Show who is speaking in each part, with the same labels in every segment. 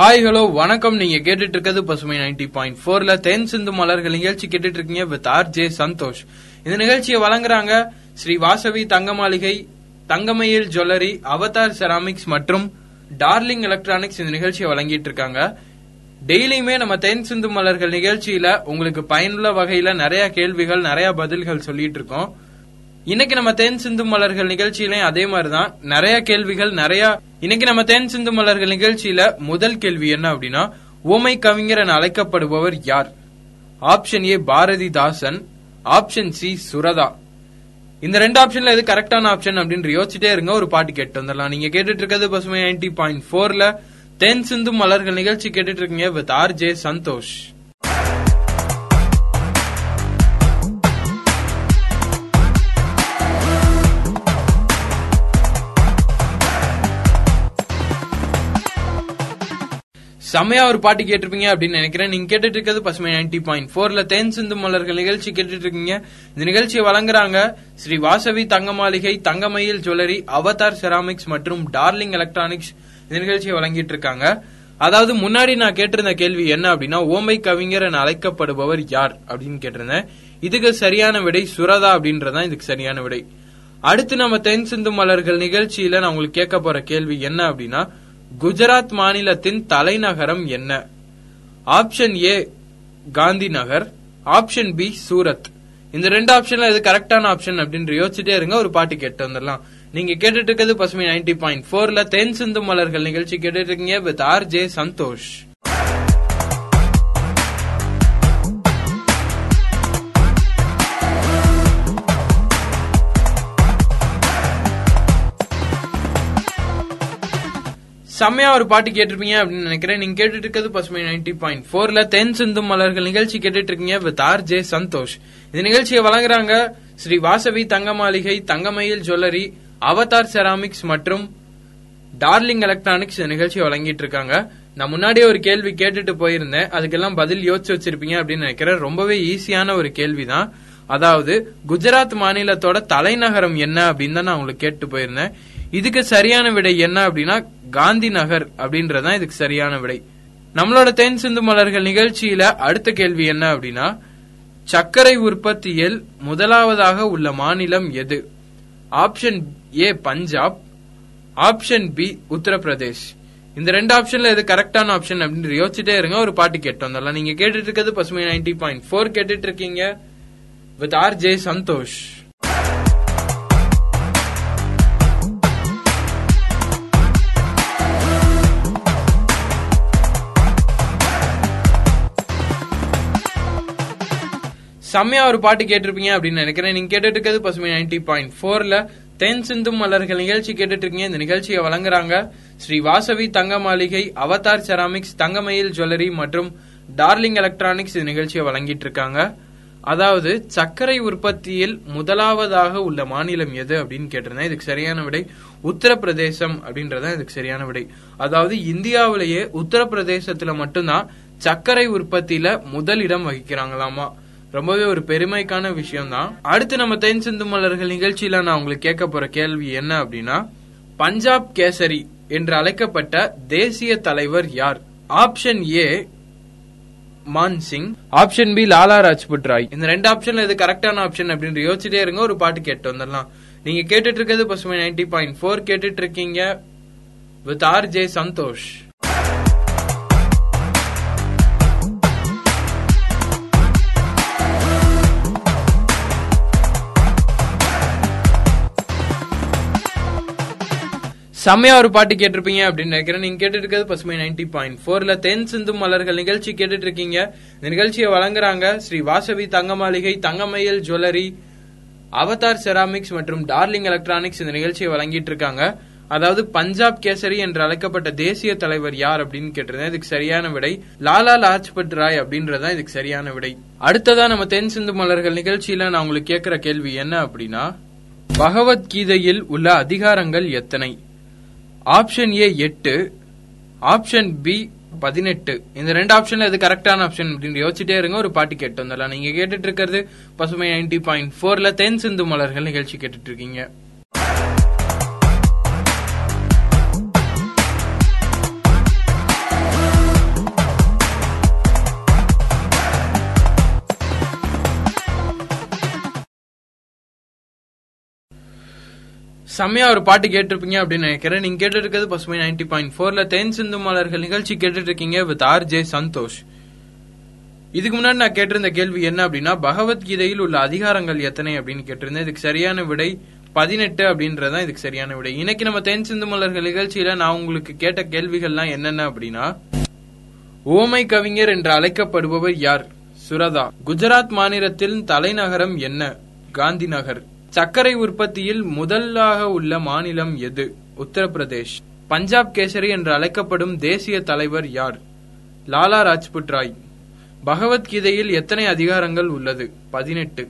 Speaker 1: Hi hello வணக்கம். நீங்க கேட்டுட்டு இருக்கிறது பசுமை நைன்டி பாயிண்ட் போர்ல தென் சிந்து மலர்கள் நிகழ்ச்சி கேட்டுட்டு இருக்கீங்க வித் ஆர் ஜே சந்தோஷ். இந்த நிகழ்ச்சியை வழங்குறாங்க Shri Vasavi Thanga Maligai Thangamayil jewellery Avatar ceramics மற்றும் டார்லிங் எலக்ட்ரானிக்ஸ் இந்த நிகழ்ச்சியை வழங்கிட்டு இருக்காங்க டெய்லியுமே நம்ம தென் சிந்து மலர்கள் நிகழ்ச்சியில உங்களுக்கு பயனுள்ள வகையில நிறைய கேள்விகள் நிறைய பதில்கள் சொல்லிட்டு இருக்கோம் இன்னைக்கு நம்ம தென் சிந்து மலர்கள் நிகழ்ச்சியிலையும் அதே மாதிரிதான். நிறைய கேள்விகள் நிறைய இன்னைக்கு நம்ம தென் சிந்து மலர்கள் நிகழ்ச்சியில முதல் கேள்வி என்ன அப்படின்னா ஓமை கவிஞர் என அழைக்கப்படுபவர் யார்? Option A Bharathidasan option C Suratha. இந்த ரெண்டு ஆப்ஷன்ல எது கரெக்டான ஆப்ஷன் அப்படின்னு யோசிச்சுட்டே இருங்க ஒரு பாட்டு கேட்டு வந்துடலாம். நீங்க கேட்டுட்டு இருக்கிறது பசுமை நைன்டி பாயிண்ட் போர்ல தென் சிந்து மலர்கள் நிகழ்ச்சி கேட்டுட்டு இருக்கீங்க வித் ஆர் ஜே சந்தோஷ் செம்மையா ஒரு பாட்டு கேட்டிருப்பீங்க அப்படின்னு நினைக்கிறேன். நீங்க கேட்டுட்டு இருக்கிறது பசுமை நைன்டி பாயிண்ட் போர்ல தேன் சிந்து மலர்கள் நிகழ்ச்சி கேட்டுட்டு இருக்கீங்க. இந்த நிகழ்ச்சியை வழங்குறாங்க Shri Vasavi Thanga Maligai Thangamayil jewellery Avatar ceramics மற்றும் டார்லிங் எலக்ட்ரானிக்ஸ் இந்த நிகழ்ச்சியை வழங்கிட்டு இருக்காங்க. அதாவது முன்னாடி நான் கேட்டிருந்த கேள்வி என்ன அப்படின்னா ஓமை கவிஞர் என அழைக்கப்படுபவர் யார் அப்படின்னு கேட்டிருந்தேன். இதுக்கு சரியான விடை சுரதா அப்படின்றதான் இதுக்கு சரியான விடை. அடுத்து நம்ம தென் சிந்து மலர்கள் நிகழ்ச்சியில நான் உங்களுக்கு கேட்க போற கேள்வி என்ன அப்படின்னா குஜராத் மாநிலத்தின் தலைநகரம் என்ன? Option A Gandhinagar option B Surat. இந்த ரெண்டு ஆப்ஷன்ல எது கரெக்டான ஆப்ஷன் அப்படின்னு யோசிச்சுட்டே இருங்க ஒரு பாட்டு கேட்டு வந்துடலாம். நீங்க கேட்டுட்டு இருக்கிறது பசுமை நைன்டி பாயிண்ட் போர்ல தென் சிந்து மலர்கள் நிகழ்ச்சி கேட்டுட்டு இருக்கீங்க வித் ஆர் ஜே சந்தோஷ் செம்மையா ஒரு பாட்டு கேட்டிருப்பீங்க அப்படின்னு நினைக்கிறேன். நீங்க கேட்டுட்டு இருக்கிறது பசுமை நைன்டி பாயிண்ட் போர்ல தென் சிந்து மலர்கள் நிகழ்ச்சி கேட்டுட்டு இருக்கீங்க வித் ஆர் ஜே சந்தோஷ். இந்த நிகழ்ச்சியை வழங்குறாங்க Shri Vasavi Thanga Maligai Thangamayil jewellery Avatar ceramics மற்றும் டார்லிங் எலக்ட்ரானிக்ஸ் இந்த நிகழ்ச்சியை வழங்கிட்டு இருக்காங்க. நான் முன்னாடியே ஒரு கேள்வி கேட்டுட்டு போயிருந்தேன். அதுக்கெல்லாம் பதில் யோசிச்சு வச்சிருப்பீங்க அப்படின்னு நினைக்கிறேன். ரொம்பவே ஈஸியான ஒரு கேள்விதான். அதாவது குஜராத் மாநிலத்தோட தலைநகரம் என்ன அப்படின்னு தான் நான் உங்களுக்கு கேட்டு போயிருந்தேன். இதுக்கு சரியான விடை என்ன அப்படின்னா காந்தி நகர் அப்படின்றதான் இதுக்கு சரியான விடை. நம்மளோட தென் சிந்து மலர்கள் நிகழ்ச்சியில அடுத்த கேள்வி என்ன அப்படின்னா சர்க்கரை உற்பத்தியில் முதலாவதாக உள்ள மாநிலம் எது? Option A Punjab option B Uttar Pradesh. இந்த ரெண்டு ஆப்ஷன்ல எது கரெக்டான ஆப்ஷன் அப்படின்னு யோசிச்சுட்டே இருங்க ஒரு பாட்டு கேட்டு வந்தாலும் நீங்க கேட்டுட்டு இருக்கிறது பசுமை நைன்டி பாயிண்ட் ஃபோர் கேட்டுட்டு இருக்கீங்க. With R J Santhosh. செம்மையா ஒரு பாட்டு கேட்டிருப்பீங்க அப்படின்னு நினைக்கிறேன். நீங்க கேட்டுட்டு இருக்கிறது பசுமை நைன்டி பாயிண்ட் போர்ல தென் சிந்து மலர்கள் நிகழ்ச்சி கேட்டுட்டு இருக்கீங்க இந்த நிகழ்ச்சியை வழங்குறாங்க Shri Vasavi Thanga Maligai Avatar ceramics Thangamayil jewellery மற்றும் டார்லிங் எலக்ட்ரானிக்ஸ் இந்த நிகழ்ச்சியை வழங்கிட்டு இருக்காங்க அதாவது சர்க்கரை உற்பத்தியில் முதலாவதாக உள்ள மாநிலம் எது அப்படின்னு கேட்டிருந்தேன். இதுக்கு சரியான விடை உத்தரப்பிரதேசம் அப்படின்றதான் இதுக்கு சரியான விடை. அதாவது இந்தியாவிலேயே உத்தரப்பிரதேசத்துல மட்டும்தான் சர்க்கரை உற்பத்தியில முதல் இடம் வகிக்கிறாங்களாமா? ரொம்பவே ஒரு பெருமைக்கான விஷயம் தான் அடுத்து நம்ம தென் சிந்து மலர்கள் நிகழ்ச்சியில நான் உங்களுக்கு கேட்க போற கேள்வி என்ன அப்படின்னா பஞ்சாப் கேசரி என்று அழைக்கப்பட்ட தேசிய தலைவர் யார்? Option A Maan Singh. Option B Lala Rajput Rai. இந்த ரெண்டு ஆப்ஷன்ல இது கரெக்டான ஆப்ஷன் அப்படின்னு யோசிச்சுட்டே இருங்க ஒரு பாட்டு கேட்டு வந்துடலாம். நீங்க கேட்டுட்டு இருக்கிறது பசுமை நைன்டி பாயிண்ட் ஃபோர் கேட்டுட்டு இருக்கீங்க வித் ஆர் ஜே சந்தோஷ். செம்மையா ஒரு பாட்டு கேட்டிருப்பீங்க அப்படின்னு நினைக்கிறேன். நீங்க கேட்டுட்டு இருக்கிறது பசுமை நைன்டி பாயிண்ட் போர்ல தென் சிந்து மலர்கள் நிகழ்ச்சி கேட்டுட்டு இருக்கீங்க இந்த நிகழ்ச்சியை வழங்குறாங்க Shri Vasavi Thanga Maligai Thangamayil jewellery Avatar ceramics மற்றும் டார்லிங் எலக்ட்ரானிக்ஸ் இந்த நிகழ்ச்சியை வழங்கிட்டு இருக்காங்க அதாவது பஞ்சாப் கேசரி என்று அழைக்கப்பட்ட தேசிய தலைவர் யார் அப்படின்னு கேட்டிருந்தேன். இதுக்கு சரியான விடை. லாலா லாஜ்பத் ராய் அப்படின்றதான் இதுக்கு சரியான விடை. அடுத்ததா நம்ம தென் சிந்து மலர்கள் நிகழ்ச்சியில நான் உங்களுக்கு கேட்கிற கேள்வி என்ன அப்படின்னா பகவத்கீதையில் உள்ள அதிகாரங்கள் எத்தனை? ஆப்ஷன் ஏ எட்டு ஆப்ஷன் பி பதினெட்டு. இந்த ரெண்டு ஆப்ஷன்ல எது கரெக்டான ஆப்ஷன் அப்படின்னு யோசிச்சுட்டே இருங்க. ஒரு பாட்டு கேட்டு வந்துடலாம். நீங்க கேட்டுட்டு இருக்கிறது பசுமை நைன்டி பாயிண்ட் போர்ல தென் சிந்து மலர்கள் நிகழ்ச்சி கேட்டுட்டு இருக்கீங்க. செம்மையா ஒரு பாட்டு கேட்டிருப்பீங்க அப்படின்னு நினைக்கிறேன். நீங்க கேட்டு இருக்கிறது பசுமை நைன்டி பாயிண்ட் ஃபோர்ல தென் சிந்து மலர்கள் நிகழ்ச்சி கேட்டுட்டு இருக்கீங்க வித் ஆர் ஜே சந்தோஷ். இதுக்கு முன்னாடி நான் கேட்டிருந்த கேள்வி என்ன அப்படின்னா பகவத்கீதையில் உள்ள அதிகாரங்கள் எத்தனை அப்படின்னு கேட்டிருந்தேன். இதுக்கு சரியான விடை பதினெட்டு அப்படின்றதான் இதுக்கு சரியான விடை. இன்னைக்கு நம்ம தென் சிந்து மலர்கள் நிகழ்ச்சியில நான் உங்களுக்கு கேட்ட கேள்விகள்லாம் என்னென்ன அப்படின்னா ஓமை கவிஞர் என்று அழைக்கப்படுபவர் யார்? சுரதா. குஜராத் மாநிலத்தின் தலைநகரம் என்ன? காந்தி நகர் சர்க்கரை உற்பத்தியில் முதலாக உள்ள மாநிலம் எது? உத்தரப்பிரதேஷ். பஞ்சாப் கேசரி என்று அழைக்கப்படும் தேசிய தலைவர் யார்? லாலா ராஜ்புட் ராய் பகவத்கீதையில் எத்தனை அதிகாரங்கள் உள்ளது? பதினெட்டு.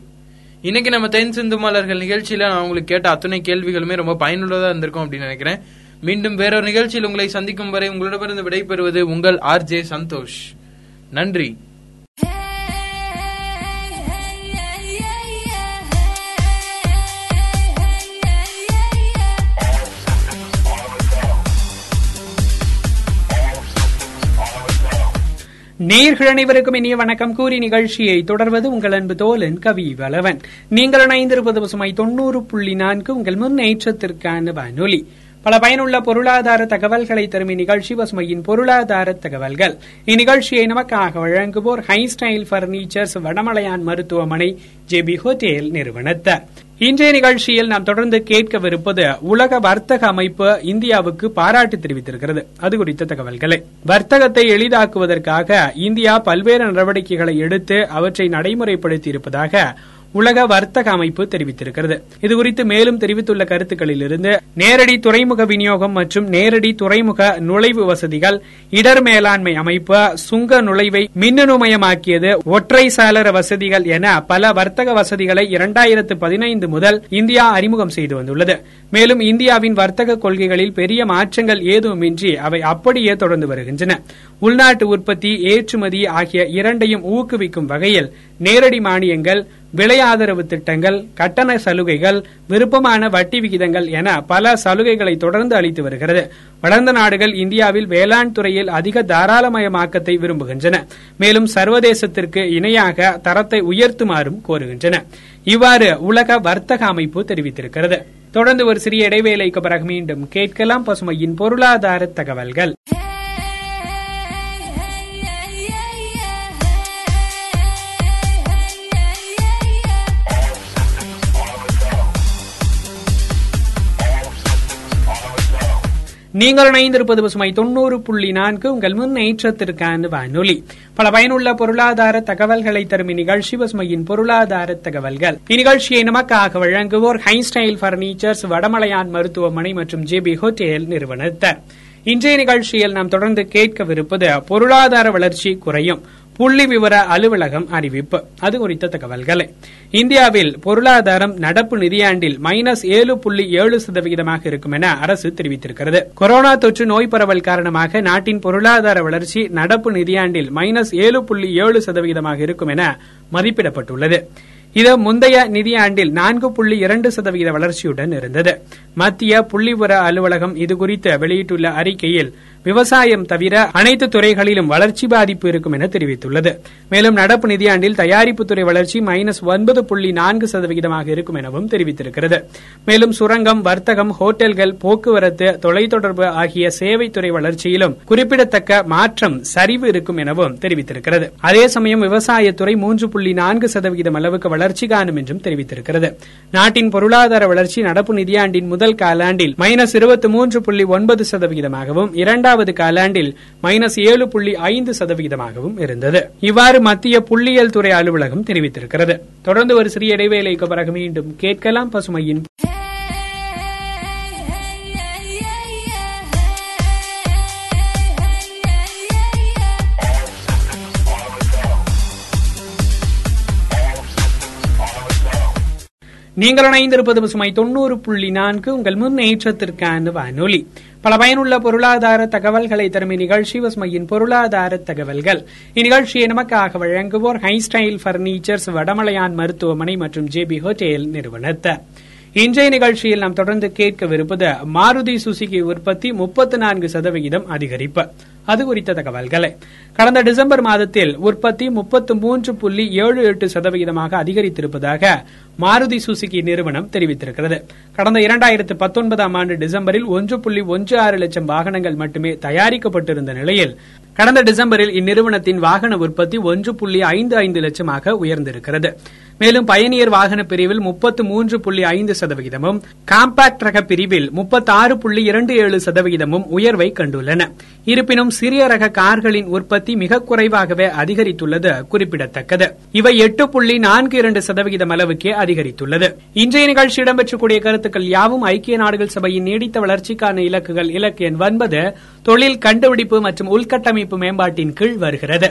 Speaker 1: இன்னைக்கு நம்ம தென் சிந்து மலர்கள் நிகழ்ச்சியில நான் உங்களுக்கு கேட்ட அத்தனை கேள்விகளுமே ரொம்ப பயனுள்ளதா இருந்திருக்கும் அப்படின்னு நினைக்கிறேன். மீண்டும் வேறொரு நிகழ்ச்சியில் உங்களை சந்திக்கும் வரை உங்களிடமிருந்து விடைபெறுவது உங்கள் ஆர் ஜே சந்தோஷ். நன்றி.
Speaker 2: நேர்கள் அனைவருக்கும் இனிய வணக்கம். கூறி நிகழ்ச்சியை தொடர்வது உங்கள் அன்பு தோலன் கவி வலவன் நீங்கள் இணைந்திருப்பது பசுமை தொண்ணூறு புள்ளி நான்கு உங்கள் முன்னேற்றத்திற்கான வானொலி. பல பயனுள்ள பொருளாதார தகவல்களை தரும் இந்நிகழ்ச்சி பசுமையின் பொருளாதார தகவல்கள். இந்நிகழ்ச்சியை நமக்காக வழங்குவோர் ஹை ஸ்டைல் பர்னிச்சர்ஸ் வடமலையான் மருத்துவமனை ஜேபி ஹோட்டேல் நிறுவனத்தார். இன்றைய நிகழ்ச்சியில் நாம் தொடர்ந்து கேட்கவிருப்பது உலக வர்த்தக அமைப்பு இந்தியாவுக்கு பாராட்டு தெரிவித்திருக்கிறது. அது குறித்த தகவல்களை. வர்த்தகத்தை எளிதாக்குவதற்காக இந்தியா பல்வேறு நடவடிக்கைகளை எடுத்து அவற்றை நடைமுறைப்படுத்தி இருப்பதாக உலக வர்த்தக அமைப்பு தெரிவித்திருக்கிறது. இதுகுறித்து மேலும் தெரிவித்துள்ள கருத்துக்களில் இருந்து நேரடி துறைமுக விநியோகம் மற்றும் நேரடி துறைமுக நுழைவு வசதிகள் இடர் மேலாண்மை அமைப்பு சுங்க நுழைவை மின்னணுமயமாக்கியது ஒற்றை சாளர வசதிகள் என பல வர்த்தக வசதிகளை இரண்டாயிரத்து பதினைந்து முதல் இந்தியா அறிமுகம் செய்து வந்துள்ளது. மேலும் இந்தியாவின் வர்த்தக கொள்கைகளில் பெரிய மாற்றங்கள் ஏதுமின்றி அவை அப்படியே தொடர்ந்து வருகின்றன. உள்நாட்டு உற்பத்தி ஏற்றுமதி ஆகிய இரண்டையும் ஊக்குவிக்கும் வகையில் நேரடி மானியங்கள் விலை ஆதரவு திட்டங்கள் கட்டண சலுகைகள் விருப்பமான வட்டி விகிதங்கள் என பல சலுகைகளை தொடர்ந்து அளித்து வருகிறது. வளர்ந்த நாடுகள் இந்தியாவில் வேளாண் துறையில் அதிக தாராளமயமாக்கத்தை விரும்புகின்றன. மேலும் சர்வதேசத்திற்கு இணையாக தரத்தை உயர்த்துமாறும் கோருகின்றன. இவ்வாறு உலக வர்த்தக அமைப்பு தெரிவித்திருக்கிறது. தொடர்ந்து ஒரு சிறிய இடைவேளைக்கு பிறகு மீண்டும் கேட்கலாம் பசுமையின் பொருளாதார தகவல்கள். நீங்கள் இணைந்திருப்பது பசுமை தொண்ணூறு புள்ளி நான்கு. உங்கள் முன்னேற்றத்திற்கான வானொலி. பல பயனுள்ள பொருளாதார தகவல்களை தரும் இந்நிகழ்ச்சி பசுமையின் பொருளாதார தகவல்கள். இந்நிகழ்ச்சியை நமக்காக வழங்குவோர் ஹைஸ்டைல் பர்னிச்சர்ஸ் வடமலையான் மருத்துவமனை மற்றும் ஜேபி ஹோட்டேல் நிறுவனத்தர். இன்றைய நிகழ்ச்சியில் நாம் தொடர்ந்து கேட்கவிருப்பது பொருளாதார வளர்ச்சி குறையும் புள்ளி விவர அலுவலகம் அறிவிப்பு. அது குறித்த தகவல்களை. இந்தியாவில் பொருளாதாரம் நடப்பு நிதியாண்டில் மைனஸ் ஏழு புள்ளி ஏழு சதவிகிதமாக இருக்கும் என அரசு தெரிவித்திருக்கிறது. கொரோனா தொற்று நோய் பரவல் காரணமாக நாட்டின் பொருளாதார வளர்ச்சி நடப்பு நிதியாண்டில் மைனஸ் ஏழு புள்ளி ஏழு சதவிகிதமாக இருக்கும் என மதிப்பிடப்பட்டுள்ளது. இது முந்தைய நிதியாண்டில் நான்கு புள்ளி இரண்டு சதவீத வளர்ச்சியுடன் இருந்தது. மத்திய புள்ளிவிவர அலுவலகம் இதுகுறித்து வெளியிட்டுள்ள அறிக்கையில் விவசாயம் தவிர அனைத்து துறைகளிலும் வளர்ச்சி பாதிப்பு இருக்கும் என தெரிவித்துள்ளது. மேலும் நடப்பு நிதியாண்டில் தயாரிப்பு துறை வளர்ச்சி மைனஸ் ஒன்பது புள்ளி நான்கு சதவிகிதமாக இருக்கும் எனவும் தெரிவித்திருக்கிறது. மேலும் சுரங்கம் வர்த்தகம் ஹோட்டல்கள் போக்குவரத்து தொலைத்தொடர்பு ஆகிய சேவைத்துறை வளர்ச்சியிலும் குறிப்பிடத்தக்க மாற்றம் சரிவு இருக்கும் எனவும் தெரிவித்திருக்கிறது. அதே சமயம் விவசாயத்துறை மூன்று புள்ளி நான்கு சதவிகிதம் அளவுக்கு வளர்ச்சி காணும் என்றும் தெரிவித்திருக்கிறது. நாட்டின் பொருளாதார வளர்ச்சி நடப்பு நிதியாண்டின் முதல் காலாண்டில் மைனஸ் இருபத்தி மூன்று புள்ளி ஒன்பது சதவிகிதமாகவும் இரண்டாவது காலாண்டில் மைனஸ் ஏழு புள்ளி ஐந்து சதவிகிதமாகவும் இருந்தது. இவ்வாறு மத்திய புள்ளியியல் துறை அலுவலகம் தெரிவித்திருக்கிறது. தொடர்ந்து ஒரு சிறிய இடைவேளைக்கு பிறகு மீண்டும் கேட்கலாம் பசுமையின் நீங்கள் இணைந்திருப்பது பசுமை தொண்ணூறு புள்ளி நான்கு. உங்கள் முன்னேற்றத்திற்கான வானொலி. பல பயனுள்ள பொருளாதார தகவல்களை தரும் இந்நிகழ்ச்சி பசுமையின் பொருளாதார தகவல்கள். இந்நிகழ்ச்சியை நமக்காக வழங்குவோர் ஹைஸ்டைல் பர்னிச்சர்ஸ் வடமலையான் மருத்துவமனை மற்றும் ஜேபி ஹோட்டேல் நிறுவனத்தை. இன்றைய நிகழ்ச்சியில் நாம் தொடர்ந்து கேட்கவிருப்பது மாருதி சுசுகி உற்பத்தி முப்பத்தி நான்கு சதவிகிதம் அதிகரிப்பு. அது குறித்த தகவல்களை. கடந்த டிசம்பர் மாதத்தில் உற்பத்தி முப்பத்து மூன்று புள்ளி ஏழு எட்டு சதவிகிதமாக அதிகரித்திருப்பதாக மாருதி சுசுகி நிறுவனம் தெரிவித்திருக்கிறது. கடந்த இரண்டாயிரத்து பத்தொன்பதாம் ஆண்டு டிசம்பரில் ஒன்று புள்ளி ஒன்று ஆறு லட்சம் வாகனங்கள் மட்டுமே தயாரிக்கப்பட்டிருந்த நிலையில் கடந்த டிசம்பரில் இந்நிறுவனத்தின் வாகன உற்பத்தி ஒன்று புள்ளி ஐந்து ஐந்து லட்சமாக உயர்ந்திருக்கிறது. மேலும் பயணியர் வாகன பிரிவில் முப்பத்து மூன்று புள்ளி ஐந்து சதவிகிதமும் காம்பாக்ட் ரக பிரிவில் முப்பத்தி ஆறு புள்ளி இரண்டு ஏழு சதவிகிதமும் உயர்வை கண்டுள்ளன. இருப்பினும் சிறிய ரக கார்களின் உற்பத்தி மிக குறைவாகவே அதிகரித்துள்ளது குறிப்பிடத்தக்கது. இவை எட்டு புள்ளி நான்கு இரண்டு சதவிகிதம் அளவுக்கே அதிகரித்துள்ளது. இன்றைய நிகழ்ச்சி இடம்பெற்றக்கூடிய கருத்துக்கள் யாவும்? ஐக்கிய நாடுகள் சபையின் நீடித்த வளர்ச்சிக்கான இலக்குகள் இலக்கு எண் ஒன்பது தொழில் கண்டுபிடிப்பு மற்றும் உள்கட்டமைப்பு மேம்பாட்டின் கீழ் வருகிறது.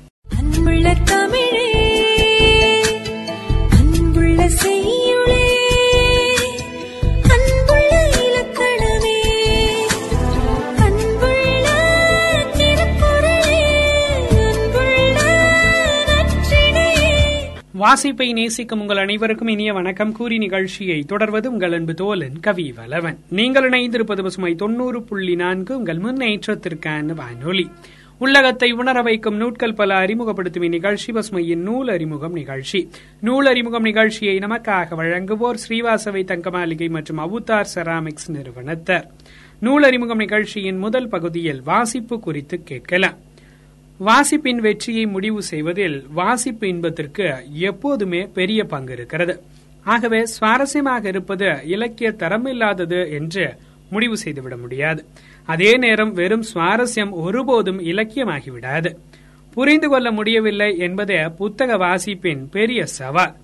Speaker 2: வாசிப்பை நேசிக்கும் உங்கள் அனைவருக்கும் இனிய வணக்கம். கூறி நிகழ்ச்சியை தொடர்வது உங்கள் அன்பு தோலன் கவி வலவன் நீங்கள் இணைந்திருப்பது பசுமை தொண்ணூறு புள்ளி நான்கு உங்கள் முன்னேற்றத்திற்கான வானொலி. உள்ளகத்தை உணர வைக்கும் நூட்கள் பல அறிமுகப்படுத்தும் இந்நிகழ்ச்சி பசுமையின் நூல் அறிமுகம் நிகழ்ச்சி. நூல் அறிமுகம் நிகழ்ச்சியை நமக்காக வழங்குவோர் ஸ்ரீவாசவை தங்கமாளிகை மற்றும் அவுத்தார் செராமிக்ஸ் நிறுவனத்தர். நூல் அறிமுகம் நிகழ்ச்சியின் முதல் பகுதியில் வாசிப்பு குறித்து கேட்கலாம். வாசிப்பின் வெற்றியை முடிவு செய்வதில் வாசிப்பு இன்பத்திற்கு எப்போதுமே பெரிய பங்கு இருக்கிறது. ஆகவே சுவாரஸ்யமாக இருப்பது இலக்கிய தரமில்லாதது என்று முடிவு செய்துவிட முடியாது. அதே நேரம் வெறும் சுவாரஸ்யம் ஒருபோதும் இலக்கியமாகிவிடாது. புரிந்து கொள்ள முடியவில்லை என்பதே புத்தக வாசிப்பின் பெரிய சவால்.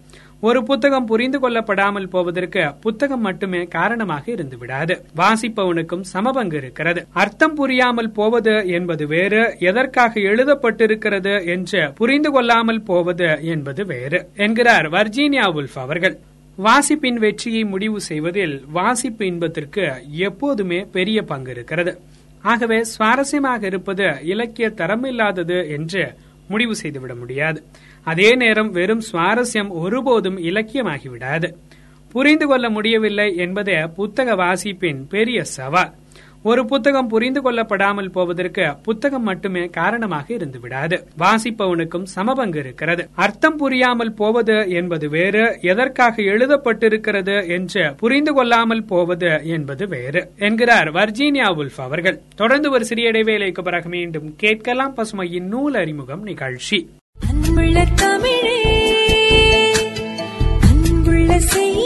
Speaker 2: ஒரு புத்தகம் புரிந்து கொள்ளப்படாமல் போவதற்கு புத்தகம் மட்டுமே காரணமாக இருந்து விடாது வாசிப்பவனுக்கும் சமபங்கு இருக்கிறது. அர்த்தம் புரியாமல் போவது என்பது வேறு எதற்காக எழுதப்பட்டிருக்கிறது என்று புரிந்து கொள்ளாமல் போவது என்பது வேறு என்கிறார் வர்ஜீனியா உல்ஃப் அவர்கள். வாசிப்பின் வெற்றியை முடிவு செய்வதில் வாசிப்பு இன்பத்திற்கு எப்போதுமே பெரிய பங்கு இருக்கிறது. ஆகவே சுவாரஸ்யமாக இருப்பது இலக்கிய தரம் இல்லாதது என்று முடிவு செய்துவிட முடியாது. அதே நேரம் வெறும் சுவாரஸ்யம் ஒருபோதும் இலக்கியமாகிவிடாது. புரிந்து கொள்ள முடியவில்லை என்பதே புத்தக வாசிப்பின் பெரிய சவால். ஒரு புத்தகம் புரிந்து கொள்ளப்படாமல் போவதற்கு புத்தகம் மட்டுமே காரணமாக இருந்து விடாது வாசிப்பவனுக்கும் சமபங்கு இருக்கிறது. அர்த்தம் புரியாமல் போவது என்பது வேறு எதற்காக எழுதப்பட்டிருக்கிறது என்று புரிந்து கொள்ளாமல் போவது என்பது வேறு என்கிறார் வர்ஜீனியா உல்ஃப் அவர்கள். தொடர்ந்து ஒரு சிறிய இடைவேளைக்கு பிறகு மீண்டும் கேட்கலாம் பசுமையின் நூல் அறிமுகம் நிகழ்ச்சி.
Speaker 3: அன்புள்ள தமிழே அன்புள்ள செய்ய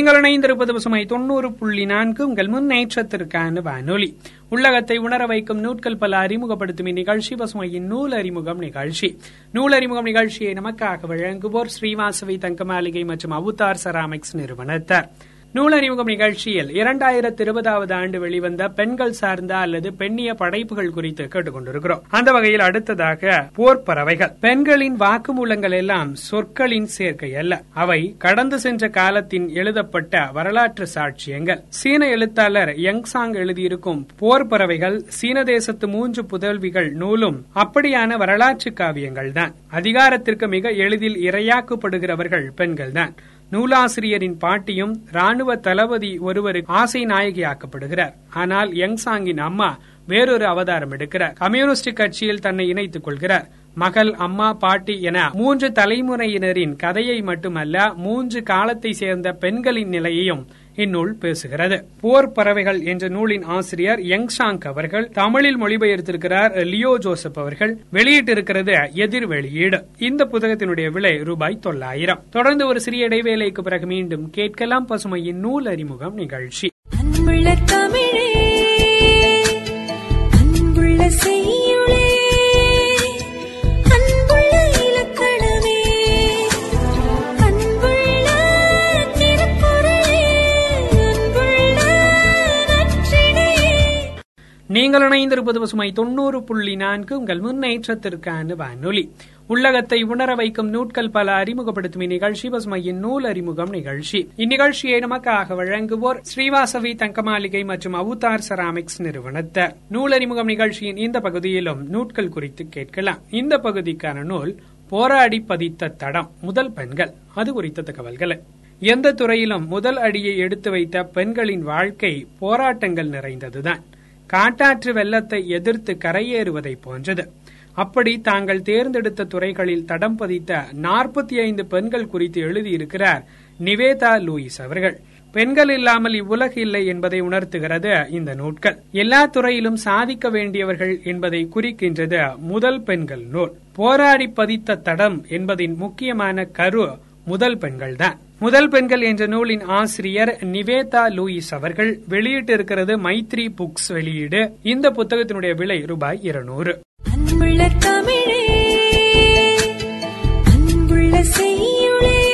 Speaker 2: நீங்கள் இணைந்திருப்பது பசுமை தொண்ணூறு புள்ளி நான்கு. உங்கள் முன்னேற்றத்திற்கான வானொலி. உள்ளகத்தை உணர வைக்கும் நூட்கள் பல அறிமுகப்படுத்தும் இந்நிகழ்ச்சி பசுமையின் நூல் அறிமுகம் நிகழ்ச்சி. நூல் அறிமுகம் நிகழ்ச்சியை நமக்காக வழங்குவோர் ஸ்ரீவாசவி தங்கமாளிகை மற்றும் அவுத்தார் செராமிக்ஸ் நிறுவனத்தார். நூலறிமுகம் நிகழ்ச்சியில் இரண்டாயிரத்தி இருபதாவது ஆண்டு வெளிவந்த பெண்கள் சார்ந்த அல்லது பெண்ணிய படைப்புகள் குறித்து கேட்டுக்கொண்டிருக்கிறோம். அந்த வகையில் அடுத்ததாக போர் பறவைகள் பெண்களின் வாக்குமூலங்கள் எல்லாம் சொற்களின் சேர்க்கை அல்ல. அவை கடந்து சென்ற காலத்தின் எழுதப்பட்ட வரலாற்று சாட்சியங்கள். சீன எழுத்தாளர் யங்சாங் எழுதியிருக்கும் போர் பறவைகள் சீன தேசத்து மூன்று புதல்விகள் நூலும் அப்படியான வரலாற்று காவியங்கள் தான் அதிகாரத்திற்கு மிக எளிதில் இரையாக்கப்படுகிறவர்கள் பெண்கள்தான். நூலாசிரியரின் பாட்டியும் ராணுவ தளபதி ஒருவருக்கு ஆசை நாயகியாக்கப்படுகிறார். ஆனால் யங்சாங்கின் அம்மா வேறொரு அவதாரம் எடுக்கிறார். கம்யூனிஸ்ட் கட்சியில் தன்னை இணைத்துக் கொள்கிறார். மகள் அம்மா பாட்டி என மூன்று தலைமுறையினரின் கதையை மட்டுமல்ல மூன்று காலத்தை சேர்ந்த பெண்களின் நிலையையும் இந்நூல் பேசுகிறது. போர் பறவைகள் என்ற நூலின் ஆசிரியர் யங்ஷாங் அவர்கள் தமிழில் மொழிபெயர்த்திருக்கிறார் லியோ ஜோசப் அவர்கள் வெளியிட்டிருக்கிறது எதிர் வெளியீடு இந்த புத்தகத்தினுடைய விலை ரூபாய் தொள்ளாயிரம். தொடர்ந்து ஒரு சிறிய இடைவேளைக்கு பிறகு மீண்டும் கேட்கலாம். பசுமையின் நூல் அறிமுகம் நிகழ்ச்சி.
Speaker 3: தமிழே
Speaker 2: நீங்கள் இணைந்திருப்பது பசுமை தொண்ணூறு புள்ளி நான்கு. உங்கள் முன்னேற்றத்திற்கான வானொலி. உள்ளகத்தை உணர வைக்கும் நூட்கள் பல அறிமுகப்படுத்தும் இந்நிகழ்ச்சி பசுமையின் நூல் அறிமுகம் நிகழ்ச்சி. இந்நிகழ்ச்சியை நமக்காக வழங்குவோர் ஸ்ரீவாசவி தங்கமாளிகை மற்றும் அவுதார் செராமிக்ஸ் நிறுவனத்தர் நூல் அறிமுகம் நிகழ்ச்சியின் இந்த பகுதியிலும் நூட்கள் குறித்து கேட்கலாம். இந்த பகுதிக்கான நூல் போராடி பதித்த தடம் முதல் பெண்கள். அது குறித்த தகவல்களை. எந்த துறையிலும் முதல் அடியை எடுத்து வைத்த பெண்களின் வாழ்க்கை போராட்டங்கள் நிறைந்ததுதான். காட்டாற்று வெள்ளத்தை எதிர்த்து கரையேறுவதை போன்றது. அப்படி தாங்கள் தேர்ந்தெடுத்த துறைகளில் தடம் பதித்த நாற்பத்தி ஐந்து பெண்கள் குறித்து எழுதியிருக்கிறார் நிவேதா லூயிஸ் அவர்கள். பெண்கள் இல்லாமல் இவ்வுலகு இல்லை என்பதை உணர்த்துகிறது இந்த நூட்கள் எல்லா துறையிலும் சாதிக்க வேண்டியவர்கள் என்பதை குறிக்கின்றது முதல் பெண்கள் நூல். போராடி பதித்த தடம் என்பதின் முக்கியமான கரு முதல் பெண்கள்தான். முதல் பெண்கள் என்ற நூலின் ஆசிரியர் நிவேதா லூயிஸ் அவர்கள் வெளியிட்டு இருக்கிறது மைத்ரி புக்ஸ் வெளியீடு. இந்த புத்தகத்தினுடைய விலை ரூபாய் இருநூறு.
Speaker 3: அன்புள்ள தமிழே அன்புள்ள செய்யுளே.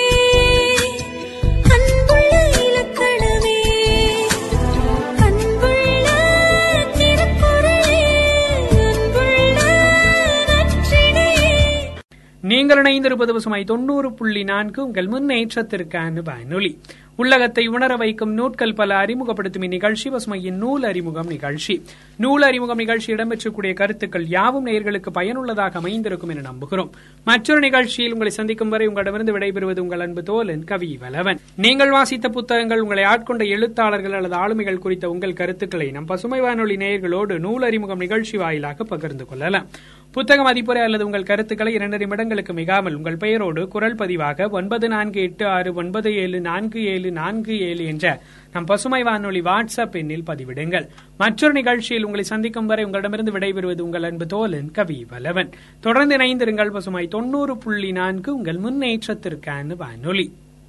Speaker 2: நீங்கள் இணைந்திருப்பது பசுமை தொண்ணூறு புள்ளி நான்கு. உங்கள் முன்னேற்றத்திற்கான வானொலி. உள்ளகத்தை உணர வைக்கும் நூட்கள் பல அறிமுகப்படுத்தும் இந்நிகழ்ச்சி பசுமையின் நூல் அறிமுகம் நிகழ்ச்சி. நூல் அறிமுகம் நிகழ்ச்சி இடம்பெற்றக்கூடிய கருத்துக்கள் யாவும் நேர்களுக்கு பயனுள்ளதாக அமைந்திருக்கும் என நம்புகிறோம். மற்றொரு நிகழ்ச்சியில் உங்களை சந்திக்கும் வரை உங்களிடமிருந்து விடைபெறுவது உங்கள் அன்பு தோலன் கவி வலவன் நீங்கள் வாசித்த புத்தகங்கள் உங்களை ஆட்கொண்ட எழுத்தாளர்கள் அல்லது ஆளுமைகள் குறித்த உங்கள் கருத்துக்களை நம் பசுமை வானொலி நேயர்களோடு நூல் அறிமுகம் நிகழ்ச்சி வாயிலாக பகிர்ந்து கொள்ளலாம். புத்தக மதிப்புரை அல்லது உங்கள் கருத்துக்களை இரண்டு நிமிடங்களுக்கு மிகாமல் உங்கள் பெயரோடு குரல் பதிவாக ஒன்பது நான்கு எட்டு ஆறு ஒன்பது ஏழு நான்கு ஏழு நான்கு ஏழு என்ற நம் பசுமை வானொலி வாட்ஸ்அப் எண்ணில் பதிவிடுங்கள். மற்றொரு நிகழ்ச்சியில் உங்களை சந்திக்கும் வரை உங்களிடமிருந்து விடைபெறுவது உங்கள் அன்பு தோலன் கவி வல்லவன். தொடர்ந்து இணைந்திருங்கள் பசுமை தொண்ணூறு புள்ளி நான்கு உங்கள் முன்னேற்றத்திற்கான வானொலி.